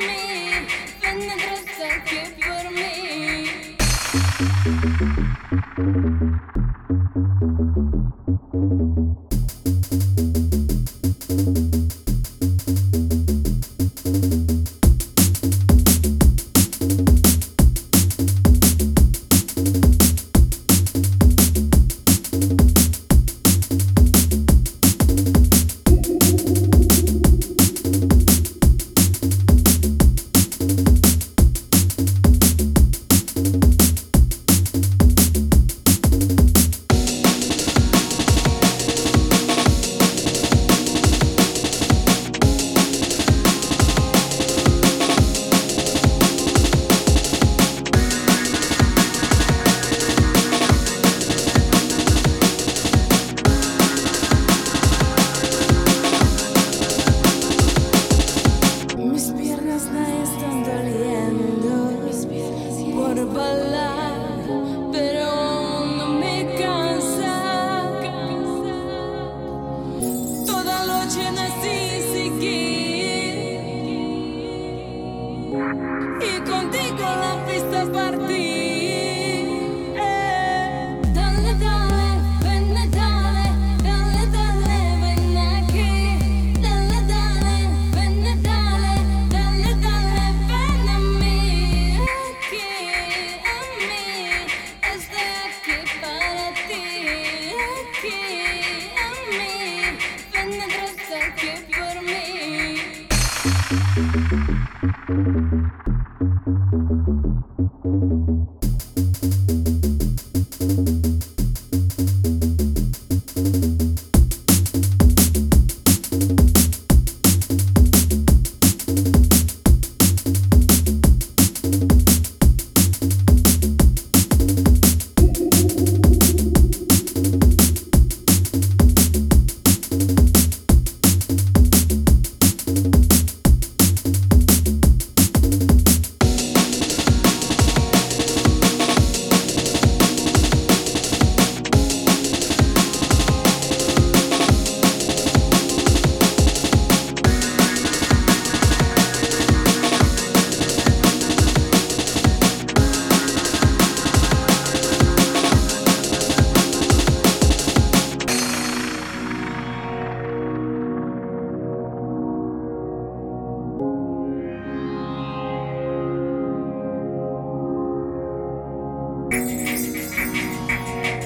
a mí, ven por mí.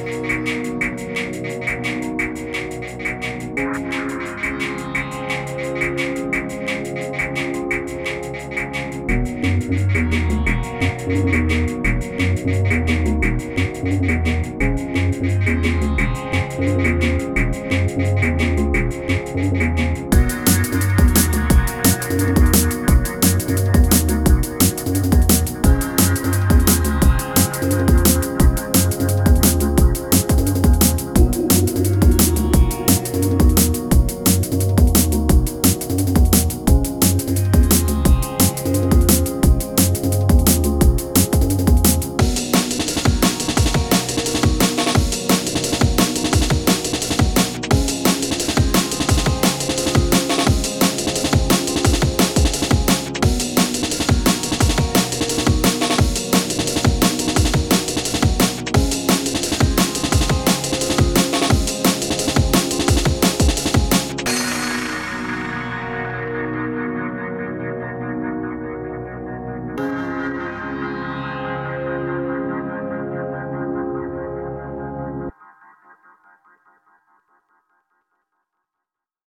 Música